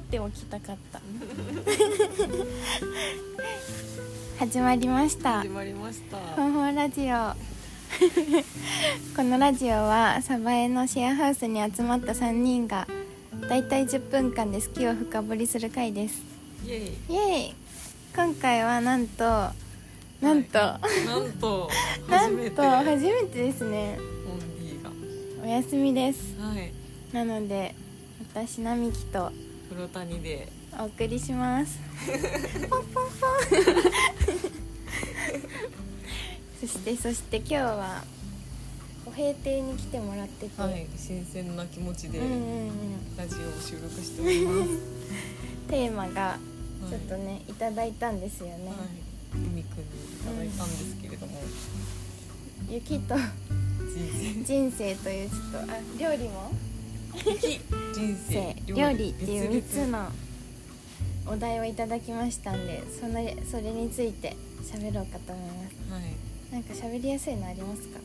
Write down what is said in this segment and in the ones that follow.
っておきたかった。始まりました。始まりました。ほんほんラジオ。このラジオは鯖江のシェアハウスに集まった3人がだいたい10分間で好きを深掘りする回です。イエイ。イエイ。今回はなんとなんと、なんと なん初めて。と初めてですね。モンディが。お休みです。はい。なので私並木と黒谷で。お送りします。ポンポン。ポンそしてそして今日はお閉廷に来てもらってて、はい新鮮な気持ちでうんうんうん。ラジオを収録しております、テーマがはい。ちょっとね、い、ただいたんですよね、はい。海くんにいただいたんですけれども、雪と人人生というちょっとあ料理も生人生料理っていう3別々つのお題をいただきましたんでそのそれについて喋ろうかと思います。はい。なんか喋りやすいのありますか？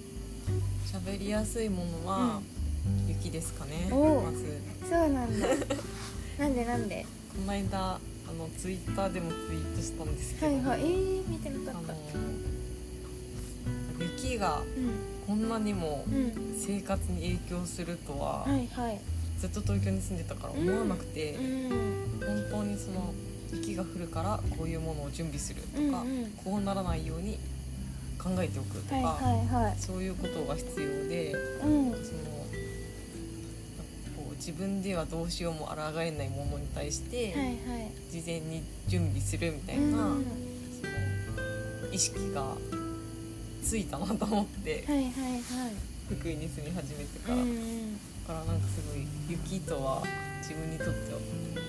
喋りやすいものは、雪ですかねまず。そうなんだ。なんでなんで？この間あのツイッターでもツイートしたんですけど、はいはい。えー、見てなかった。あの雪がうんこんなにもうん。生活に影響するとは、ずっと東京に住んでたから思わなくて、うん。本当にその雪が降るからこういうものを準備するとか、こうならないように考えておくとか、そういうことが必要でうん。そのこう自分ではどうしようも抗えないものに対して、事前に準備するみたいな、うん。その意識がついたなと思ってはいはいはい。福井に住み始めてから、うんうだんからなんかすごい雪とは自分にとっては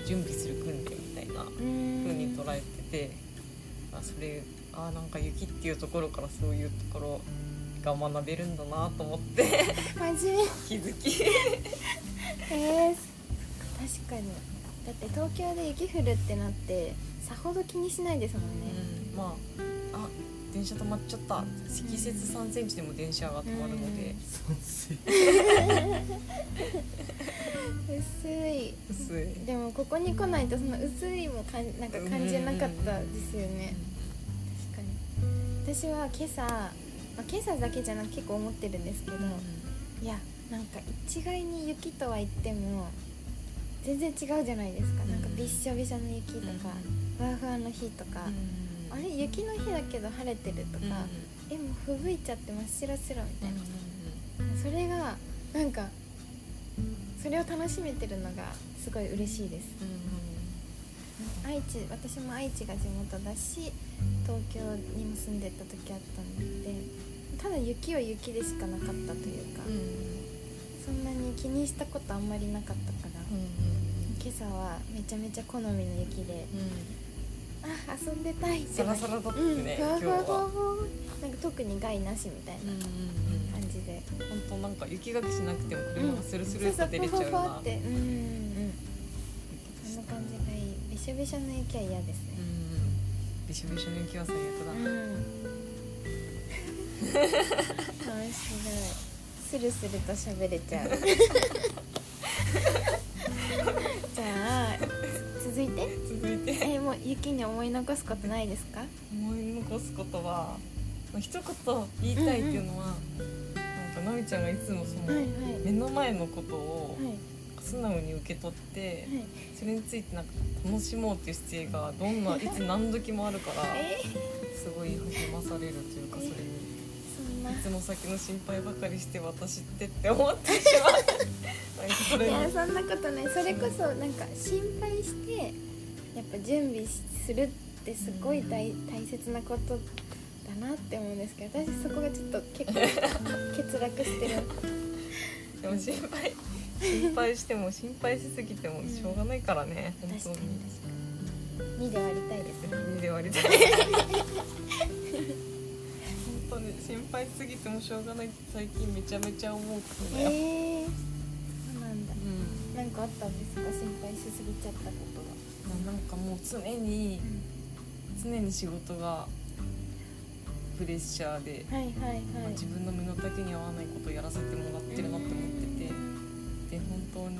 準備する訓練みたいなうん。風に捉えてて、あそれあなんか雪っていうところからそういうところが学べるんだなと思って真面目気づき。えー、確かに。だって東京で雪降るってなってさほど気にしないですもんね、うんまああ電車止まっちゃった。積雪3センチでも電車が止まるので、薄い。薄い。でもここに来ないとその薄いもかんなんか感じなかったですよね。確かに。私は今朝、まあ、今朝だけじゃなく結構思ってるんですけど、いやなんか一概に雪とは言っても全然違うじゃないですか、うんなんかびっしょびしょの雪とか、ふわふわの日とか、あれ雪の日だけど晴れてるとか、えもう吹雪いちゃって真っ白白みたいな、それがなんかそれを楽しめてるのがすごい嬉しいです。愛知私も愛知が地元だし東京にも住んでた時あったのでただ雪は雪でしかなかったというか、そんなに気にしたことあんまりなかったから、今朝はめちゃめちゃ好みの雪であ遊んでたいってサラサラだったうんね、ふわふなんか特に害なしみたいな感じで、本当なんか雪かきしなくても車がスルスルっそうそうと出れちゃうようふわふわなって。うんうん。うんそんな感じ。がい。いびしょびしょの雪は嫌ですね。びしょびしょの雪は最悪だ、うん。面白いスルスルと喋れちゃうに思い残すことないですか？思い残すことはまあ一言言いたいっていうのは、なんかなみちゃんがいつもその、はいはい。目の前のことをはい。素直に受け取って、はい。それについてなんか楽しもうっていう姿勢がどんな いつ何時もあるからえ？すごい励まされるというかそれに。そんな。いつも先の心配ばかりして私ってって思ってしまう。いやにそんなことない。それこそなんか心配してやっぱ準備するってすごい大大切なことだなって思うんですけど私そこがちょっと結構欠落してる。でも心配心配しても心配しすぎてもしょうがないからね、確かに本確かに。2で割りたいですね当に。2で割りたい本当に心配しすぎてもしょうがないって最近めちゃめちゃ思うことだよ、えー、そうなんだ。うん。なんかあったんですか？心配しすぎちゃったこと。がななんかもう常に常に仕事がプレッシャーで、はいはいはい。まあ自分の身の丈に合わないことをやらせてもらってるなって思っててで本当に、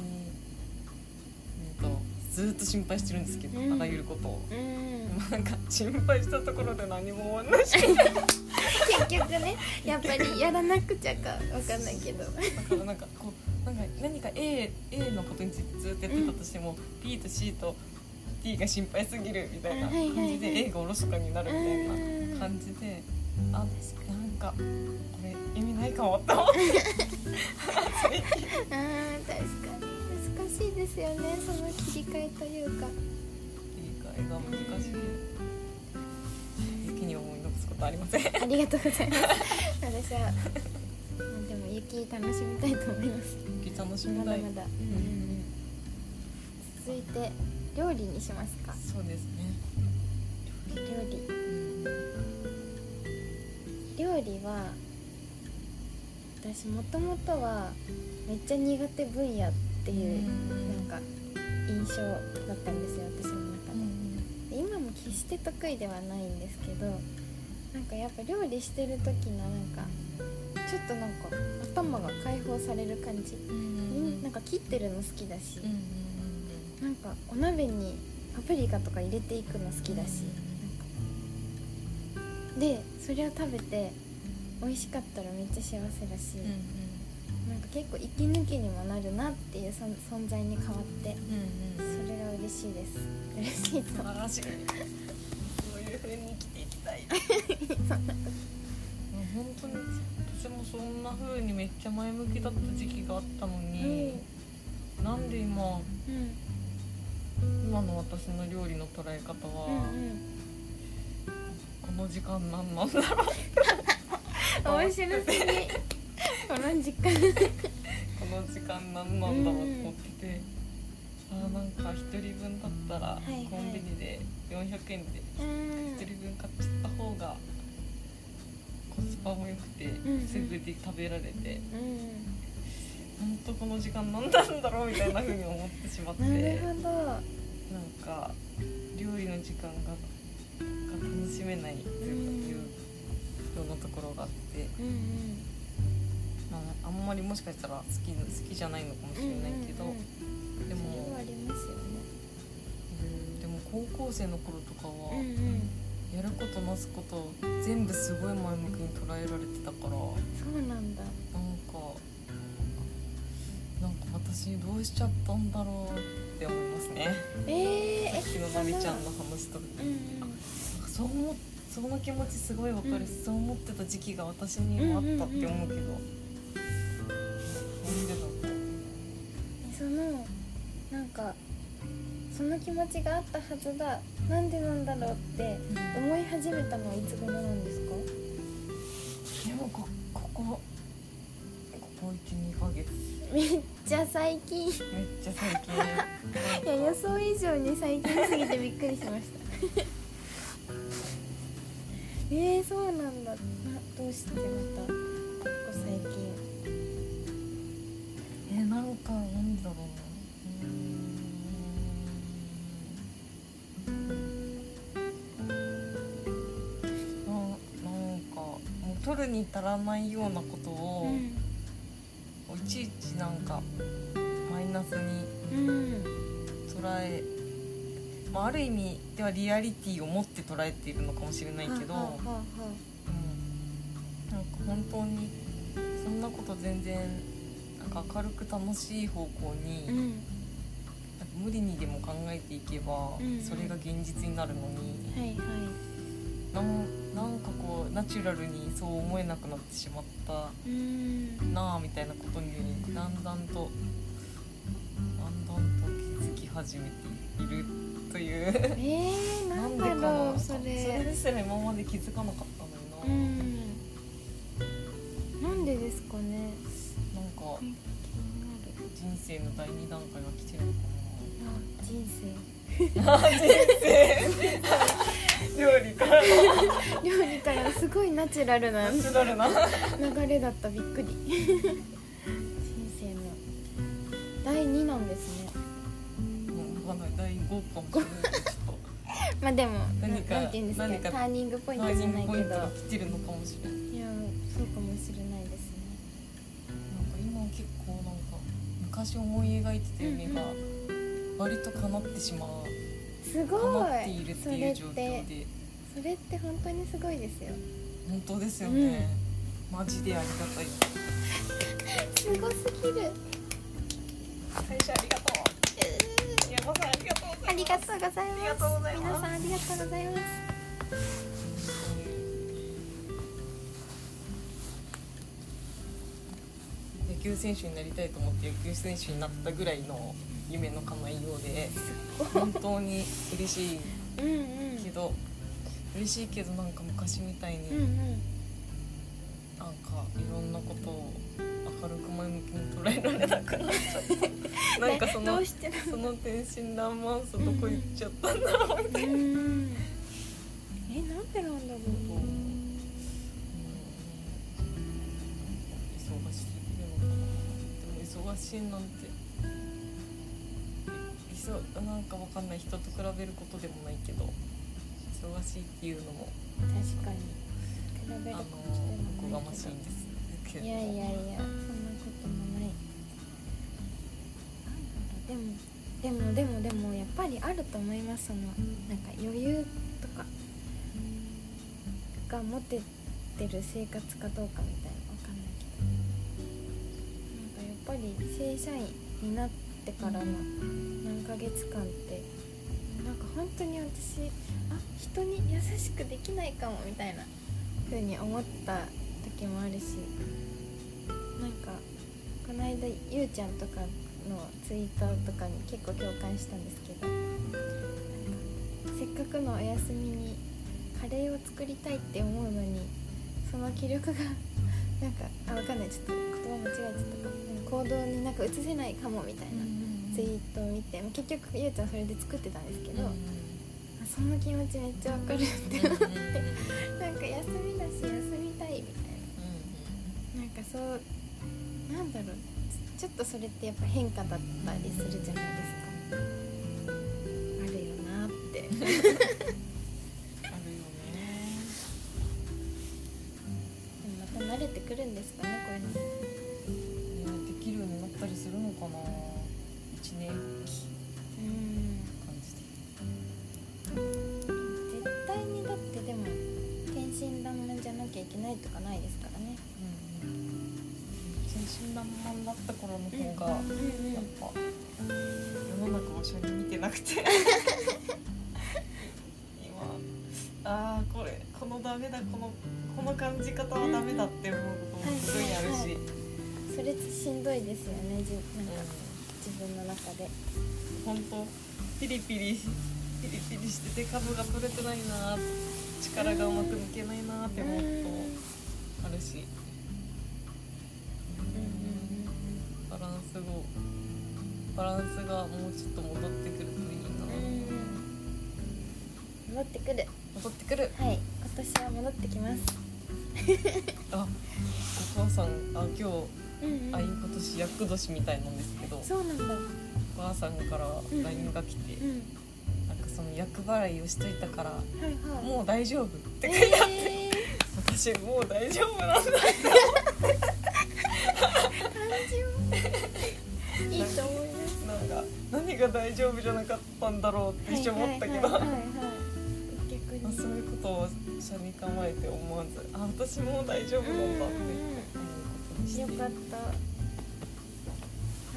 うん、とずっと心配してるんですけど、うん。あらゆることを。うん。でもなんか心配したところで何も終わんないし。結局ねやっぱりやらなくちゃかわかんないけど。だからなんかこうなんか何か A, A のことについてずっとやってたとしても、B と C と D が心配すぎるみたいな感じで A がおろそかになるみたいうんな感じであなんかこれ意味ないかもって思って。最 近あー確かに。難しいですよね。その切り替えというか。理解が難しい。雪に思い残すことありません。ありがとうございます。私はまあでも雪楽しみたいと思います。雪楽しみたい。まだまだ、うん、続いて料理にしますか？そうですね、料理。うん。料理は私もともとはめっちゃ苦手分野っていうなんか印象だったんですよ私の中で。で今も決して得意ではないんですけどなんかやっぱ料理してる時のなんかちょっとなんか頭が解放される感じ、うんなんか切ってるの好きだし、うんなんかお鍋にパプリカとか入れていくの好きだし、でそれを食べて美味しかったらめっちゃ幸せだし、なんか結構息抜きにもなるなっていう存存在に変わって。それが嬉しいです。嬉しいと。素晴らしいそういう風に生きていきたい。本当に私もそんな風にめっちゃ前向きだった時期があったのに、なんで今とうん今の私の料理の捉え方は、うんうん。この時間何なんだろう。面白すぎ。この時間。この時間何なんだろうと思ってて、あーなんか1人分だったらいはい。コンビニで400円でうん。1人分買っちゃった方がコスパも良くて、んうん。すぐで食べられてうん。本当この時間何なんだろうみたいな風に思ってしまって。なるほどなんか料理の時間がが楽しめないというようなところがあって、うんうん。まあ、あんまりもしかしたら好き好きじゃないのかもしれないけど、うんうんうんでもありますよね。うんでも高校生の頃とかは、うんうん。やることなすこと全部すごい前向きに捉えられてたから。そうなんだ。なんかなんか私どうしちゃったんだろうって思いますね。えー、さっきのなみちゃんの話とうんうん。そう思っその気持ちすごいわかるし、うん。そう思ってた時期が私にもあったって思うけど、そのなんかその気持ちがあったはずだ。なんでなんだろうって思い始めたのはいつ頃なんですか？でもこ12ヶ月。めっちゃ最近。いめっちゃ最近や予想以上に最近すぎてびっくりしました。えー、そうなんだ。などうしてまたここ最近。えなんかなんだろうなうーん。ななんかもう取るに足らないようなことを、いちいちなんかマイナスにうんうん捉え、まあ、ある意味ではリアリティを持って捉えているのかもしれないけど、はあはあはうん、なんか本当にそんなこと全然なんか明るく楽しい方向に、あうん。なんか無理にでも考えていけば、うん。それが現実になるのにはいはいなんなんかこうナチュラルにそう思えなくなってしまったうん。なあみたいなことにだんだんとだんだんと気づき始めているという。えー、なんだろうそそれれですら今まで気づかなかったのうにな、ん。なんでですかね。なんか人生の第二段階が来てるのかあ人生。な人生料理からすごいナチュラルなナチュラルな。流れだったびっくり。人生の第2なんですね。わかんない。第5かもしれない。けどちょっと。まあでもな何かなんていうんですか何かターニングポイントじゃないけど。ニングポイントが来てるのかもしれない。いやそうかもしれないですね。なんか今結構なんか昔思い描いてた夢が、うん割と叶ってしまう。すご叶っているっていう状況でそれって本当にすごいですよ。本当ですよね、マジでありがたい。すごすぎる。最初ありがとう。山さんありがとうありがとうございます。皆さんありがとうございます。野球選手になりたいと思って野球選手になったぐらいの夢の叶いようで本当に嬉しいうんうん。けど、嬉しいけどなんか昔みたいに、うんうん。なんかいろんなことを明るく前向きに捉えられなくなっちゃって なんかそのその天真爛漫さどこ行っちゃったんだろうみたいな。うん。えなんでなんだろううん。忙しい。なでも忙しいなんて。いそなんかわかんない。人と比べることでもないけど忙しいっていうのも確かに。比べることでおこがましいんですけど。いやいやいやそんなこともない。でもでもでもでもやっぱりあると思いますそのなんか余裕とか。が持ててる生活かどうかみたいなわかんないけど。なんかやっぱり正社員になってからの何ヶ月間ってなんか本当に私あ人に優しくできないかもみたいな風に思った時もあるしなんかこの間ゆうちゃんとかのツイートとかに結構共感したんですけどせっかくのお休みにカレーを作りたいって思うのにその気力が なんかあわかんない。ちょっと言葉間違えちゃったか。も行動になんか移せないかもみたいなツイートを見て結局ゆうちゃんそれで作ってたんですけど、あその気持ちめっちゃわかるって思って。なんか休みだし休みたいみたい。ななんかそうなんだろう。ちょっとそれってやっぱ変化だったりするじゃないですか。あるよなって けないとかないですからね。天真爛漫だった頃の方がうんうんやっぱ世の中を一緒に見てなくて。今ああこれこのダメだこのこの感じ方はダメだって思うこともすごいあるし、はいはい。はいそれしんどいですよねじなんか自分の中で。本当ピリピリピリピリしてて株が取れてないな力がうまく抜けないなって思うことあるし。バランスをバランスがもうちょっと戻ってくるといいな。戻ってくる。戻ってくる。はい。今年は戻ってきます。あお母さんあ今日うんうん。あい今年厄年みたいなんですけど。そうなんだ。お母さんから LINE が来て、うんなん厄払いをしといたからはいはい。もう大丈夫って。え私もう大丈夫なんだ。ー、いいと思いますなんか何が大丈夫じゃなかったんだろうって一瞬思ったけど、そういうことを車に構えて思わずあ私もう大丈夫なんだって思うことにして。よかった。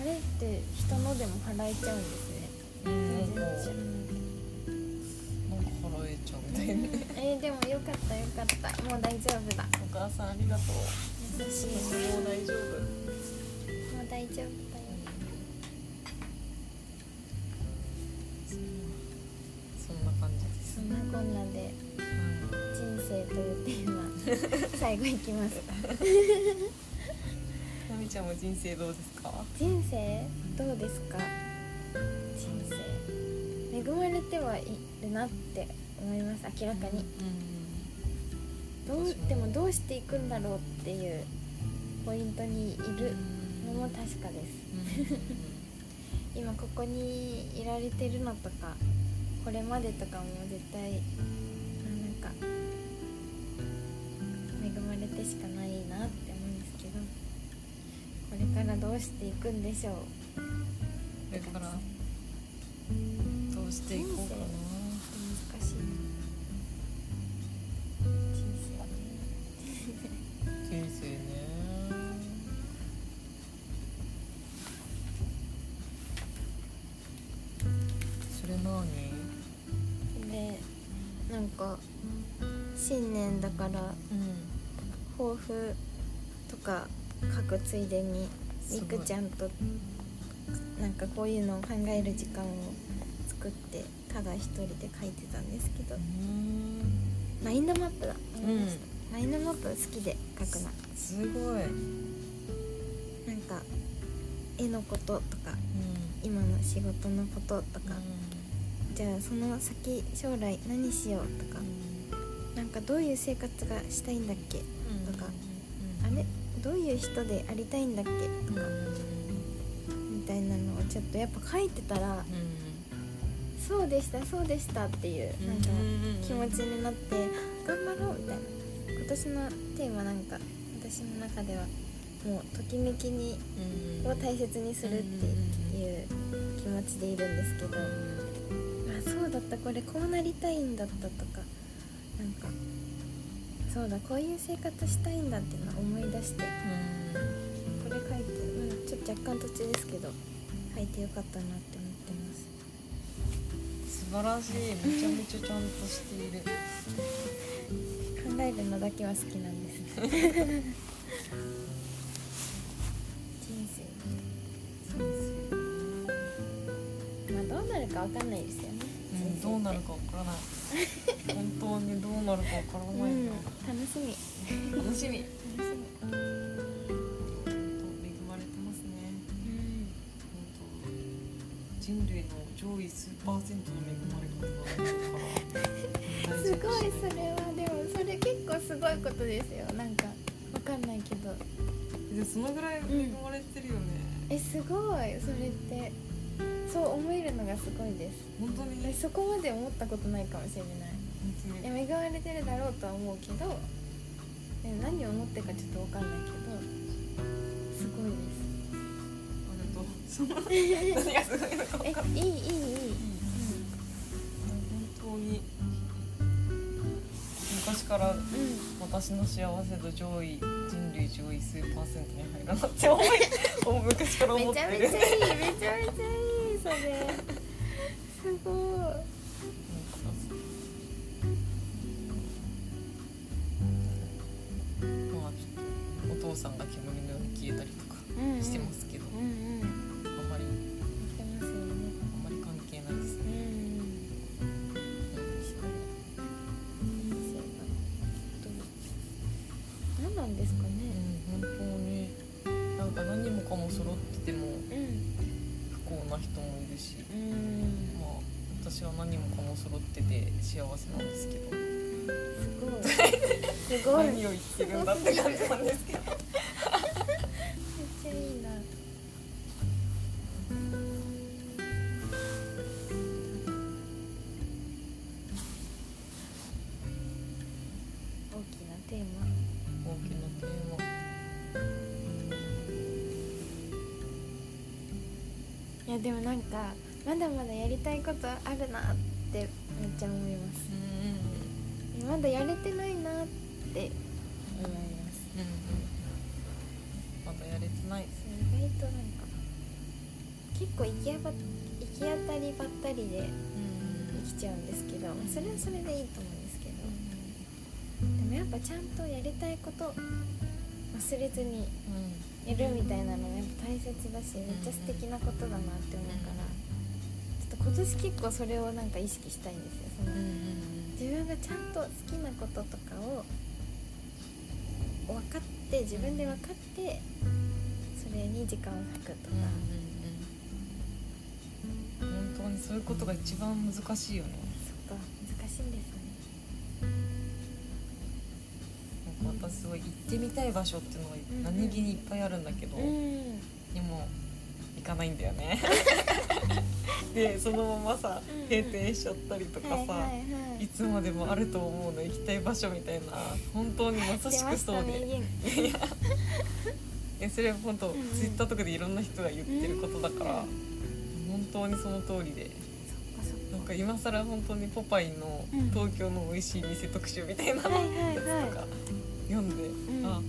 あれって人のでも払えちゃうんですね。うんたいなえー、でもよかったよかった。もう大丈夫だ。お母さんありがとう。優しい。もう大丈夫。もう大丈夫だよそんな感じです。そんなこんなで人生というテーマ最後いきます。かなみちゃんも人生どうですか？人生どうですか？人生。恵まれてはいるなって思います明らかに。どう私もでもどうしていくんだろうっていうポイントにいるのも確かです。今ここにいられてるのとかこれまでとかも絶対あなんか恵まれてしかないなって思うんですけどこれからどうしていくんでしょうだからどうしていこうかなだからうん。抱負とか書くついでにみくちゃんとなんかこういうのを考える時間を作ってただ一人で書いてたんですけど。うん。マインドマップだ。思いましたマインドマップ好きで書くの。すごい、なんか絵のこととかうん。今の仕事のこととか、じゃあその先将来何しようとか、なんかどういう生活がしたいんだっけ？とか。あれ？どういう人でありたいんだっけ？とか、みたいなのをちょっとやっぱ書いてたら、そうでしたそうでしたっていうなんか気持ちになって頑張ろうみたいな。今年のテーマなんか私の中ではもうときめきにを大切にするっていう気持ちでいるんですけど、あそうだった。これこうなりたいんだったとかなんかそうだこういう生活したいんだっていうのを思い出してこれ書いて、うん、ちょっと若干途中ですけど書いてよかったなって思ってます。素晴らしい。めちゃめちゃちゃんとしている。考えるのだけは好きなんです人生。まあどうなるかわかんないですよね、うん、どうなるかわからないなるかわからうんないな、楽しみ。楽しみ。楽しみ。本当恵まれてますね本当人類の上位数パーセントの恵まれ方がすごいそれは。でもそれ結構すごいことですよ。なんかわかんないけど。でそのぐらい恵まれてるよね、えすごいそれってそう思えるのがすごいです本当にえそこまで思ったことないかもしれない恵まれてるだろうとは思うけどえ何を思ってるかちょっとわかんないけどすごいです。ありがとう何がすごいのか分かんないえいいいい。いい、本当に。昔からうん。うん私の幸せ度上位人類上位数パーセントに入らなって思い 昔から思ってる。めちゃめちゃいいめちゃめちゃいいそれ。すごいさんが煙のように消えたりとかしてますけど、うんうん。あんまり言ってますよね。あんまり関係ないですうね、う何なんですかね。うん、本当に。なんか何もかも揃っててもうん不幸な人もいるし、うん。まあ私は何もかも揃ってて幸せなんですけど。すごい。すごい。め っ何を言ってるんだって感じなんですけどやでもなんかまだまだやりたいことあるなってめっちゃ思います。うんまだやれてないなって。思います。うんうんまだやれてないそう意外となんか結構行きあば行き当たりばったりでうん生きちゃうんですけどそれはそれでいいと思うんですけど。でもやっぱちゃんとやりたいこと忘れずにやるみたいなのがやっぱ大切だしめっちゃ素敵なことだなって思うからちょっと今年結構それをなんか意識したいんですよ。その自分がちゃんと好きなこととかを分かって自分で分かってそれに時間を割くとか、本当にそういうことが一番難しいよねすごい行ってみたい場所っていうのがん何気にいっぱいあるんだけど、うんでも行かないんだよね。でそのままさ閉店しちゃったりとかさ、はいはいはい。いつまでもあると思うの行きたい場所みたいな本当にまさしくそうで、た名言えそれは本当、んうん。ツイッターとかでいろんな人が言ってることだから、本当にその通りで。か今更本当にポパイのうん。東京の美味しい店特集みたいなやつとはいはいはい。か読んで、ん。あ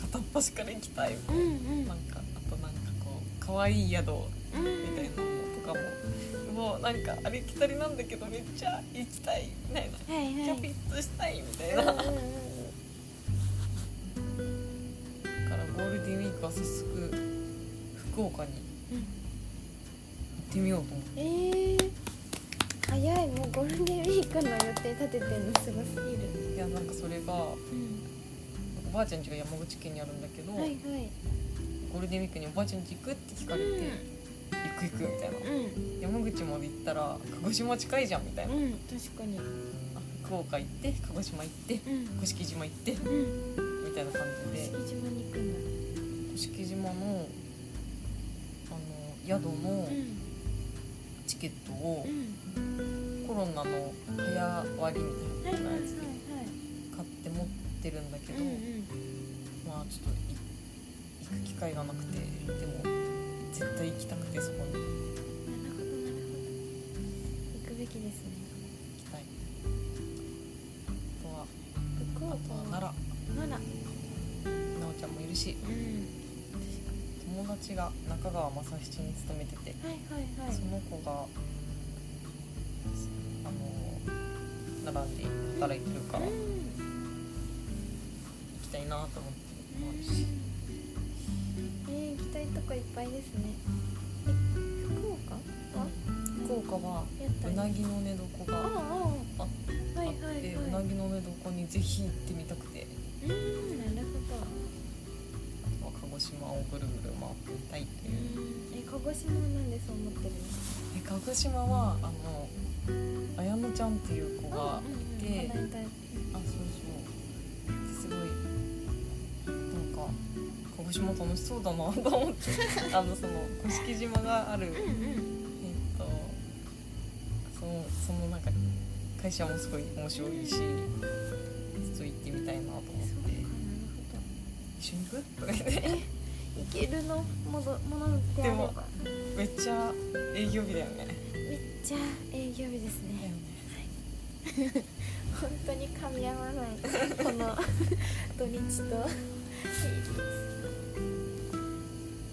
片っ端から行きたいうんうん。なんかあとなんかこう可愛い宿みうんたいなのとかももうなんかありきたりなんだけどめっちゃ行きたいみたいな。はいはい。キャピッとしたいみたいな、うんうんうん。だからゴールデンウィークは早速福岡にうん行ってみようと思って。えー、早い。もうゴールデンウィークの予定立ててんのすごすぎるいやなんかそれがおうん。ばあちゃん家が山口県にあるんだけど、はいはい。ゴールデンウィークにおばあちゃん家行くって聞かれて、行く行くみたいな。うん。山口まで行ったら鹿児島近いじゃんみたいな、うん確かに。あ福岡行って鹿児島行ってうん。甑島行ってうん。みたいな感じで。石島に行くんだ。甑島のあの宿のうん。チケットをうん。コロナの早割りみたいなやつで。買ってるんだけど、はいうんうん。まあちょっとい行く機会がなくてでも絶対行きたくてそこに。行なるほどなるほど。行くべきですね。きたい。あとは福岡あとは奈良。奈良。奈緒ちゃんもいるしうん。友達が中川正七に勤めててはいはいはい。その子があの奈良で働いてるから行うん。きたいなと思ってるのもあるしえー、行きたいとこいっぱいですね。え福岡は福岡はうなぎの寝床があっはいはいてはうない。ぎの寝床にぜひ行ってみたくてうんなるほど。あとは鹿児島をぐるぐる回ってみたいって。いううん。え鹿児島はなんでそう思ってるの？え鹿児島はあの綾乃ちゃんっていう子がいて、うんうんあそうそう鹿児島楽しそうだなと思ってあのその甑島があるうんうん。えっとそのそのなんか会社もすごい面白いしちょっと行ってみたいなと思って。一緒に行く？とか言って。ほどえ行けるの？ものものであればめっちゃ営業日だよね。めっちゃ営業日ですね。だよね本当に噛み合わない。この土日と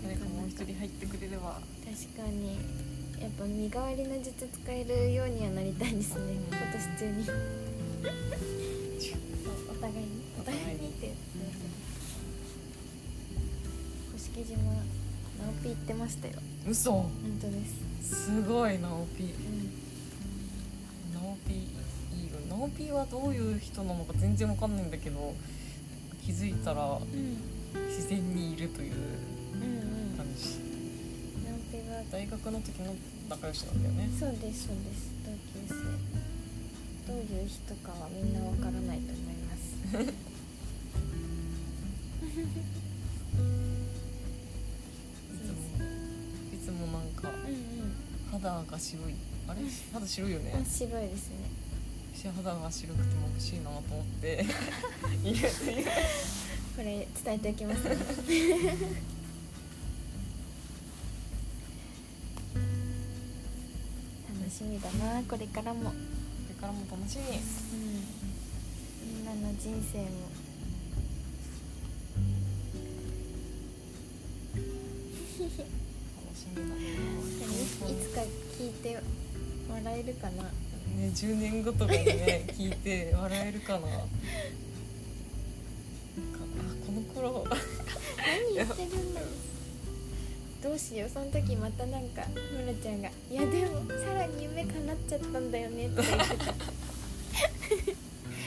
誰かもう一人入ってくれれば確かに。やっぱ身代わりの術使えるようにはなりたいですね。今年中に。お互いに。お互いに。って甑島ナオピ行って。ましたよ嘘。本当です。すごいナオピうん。ナオピいいよ。ナオピはどういう人なのか全然わかんないんだけど気づいたらうん自然にいるといううんうん。感じナオピは大学の時の仲良しなんだよねそうですそうです同級生。どういう人かはみんなわからないと思います。いつもいつもなんかうんうん。肌が白い。あれ？肌白いよね。白いですね。私肌が白くて眩しいなと思って。言うというこれ伝えておきます。ね楽しみだなこれからも、うん、これからも楽しみ。みん。なの人生も。楽しみだな。いつか聞いて笑えるかな。ね10年後とかにね聞いて笑えるかなこの頃。何言ってるんだどうしよう。その時またなんか村ちゃんが「いやでもさらに夢叶っちゃったんだよね」とか言って。た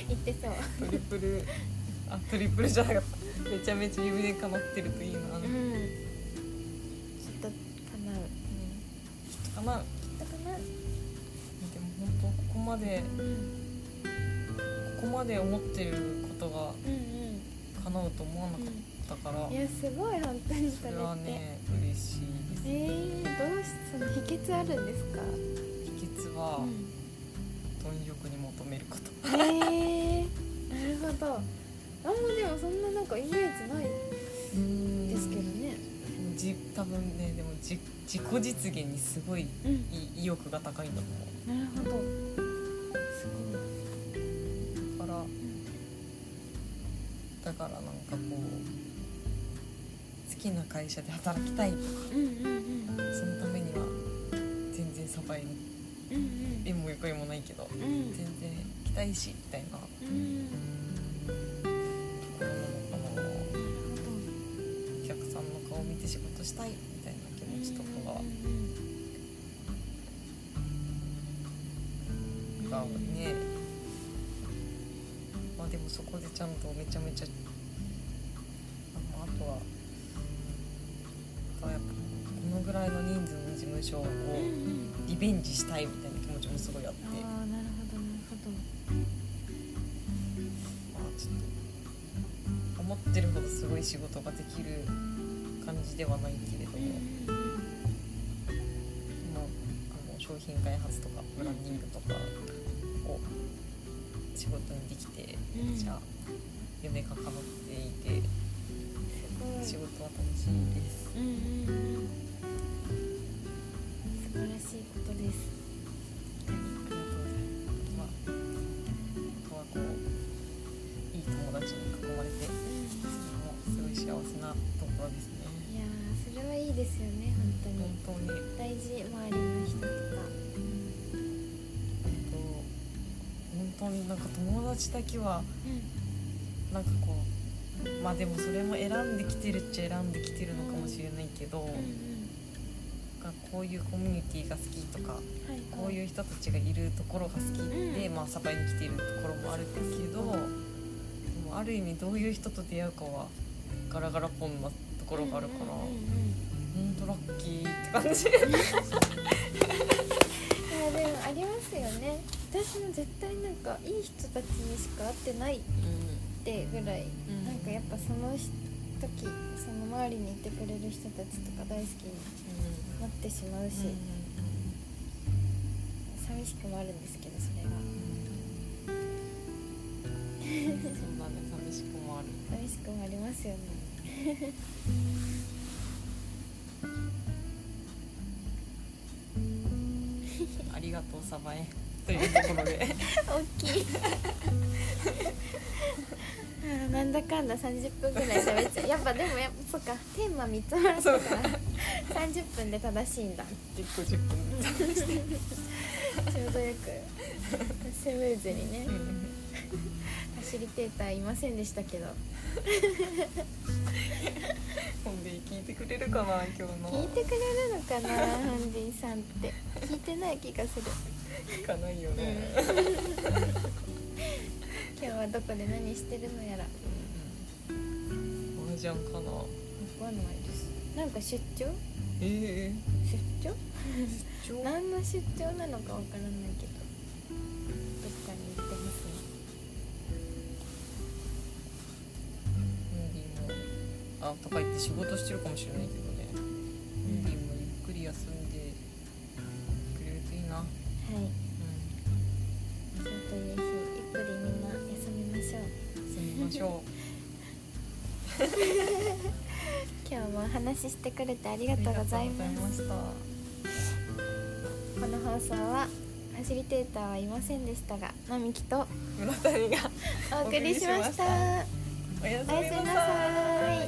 言ってそう。トリプル。あトリプルじゃなかった。めちゃめちゃ夢叶ってるといいな、うん、うんきっと叶う。きっとかなきっと叶う。でも本当ここまでうん。ここまで思ってることがうん叶うと思わなかったから、うん。いやすごい本当にそそれはね嬉しいです。えー、どうしその秘訣あるんですか？秘訣は、うん。貪欲に求めること。えー、なるほど。あんまでもそんななんかイメージないですけどね。じ多分ねでもじ自己実現にすごいうん。い意欲が高いんだと思う。なるほど。すだからなんかこう好きな会社で働きたいとかうんうんうん。そのためには全然サバイに縁も横にもないけどうん。全然行きたいしみたいな。とこうん。ろなのかなお客さんの顔を見て仕事したいみたいな気持ちとかががねまあでもそこでちゃんとめちゃめちゃ数の事務所をリベンジしたいみたいな気持ちもすごいあって。ああなるほどなるほど。まあちょっと思ってるほどすごい仕事ができる感じではないけれども、うんあの商品開発とかブランディングとかを仕事にできて、うん。じゃあ夢が叶っていて仕事は楽しいです。うんうんですよね本当に。本当に。大事周りの人とか。本当になんか友達だけはうん。なんかこうまあでもそれも選んできてるっちゃ選んできてるのかもしれないけど、うんうん。こういうコミュニティが好きとかはいこういう人たちがいるところが好きで、うん。まあサバイに来てるところもあるけどでもある意味どういう人と出会うかはガラガラポンなところがあるから、うんうんうんほんとラッキーって感じ。いやでもありますよね。私も絶対なんかいい人たちにしか会ってないってぐらい、んなんかやっぱその時その周りにいてくれる人たちとか大好きになってしまうし、寂しくもあるんですけどそれが。そうだね寂しくもある寂しくもありますよねありがとうサバエというところで。大きい。なんだかんだ30分ぐらい喋っちゃう。やっぱでもやっぱそっかテーマ3つもあったから。30分で正しいんだ。1個10分でちょうどよくスムーズにね。ファシリテーターいませんでしたけどほんで聞いてくれるかな今日の。聞いてくれるのかなハンディさんって。聞いてない気がする。聞かないよね、今日はどこで何してるのやら。わうん、麻雀かな。かんないです。なんか出張？ええ。出張？出張？何の出張なのかわからないけどあとか言って仕事してるかもしれないけどね。ムービーもゆっくり休んでくれるといいな。はい。うん。そうといゆっくりみんな休みましょう。休みましょ今日もお話ししてくれてありがうとうございありがとうごます。ざいましたこの放送はファシリテーターはいませんでしたが並木と村谷がお送りしました。おやすみなさい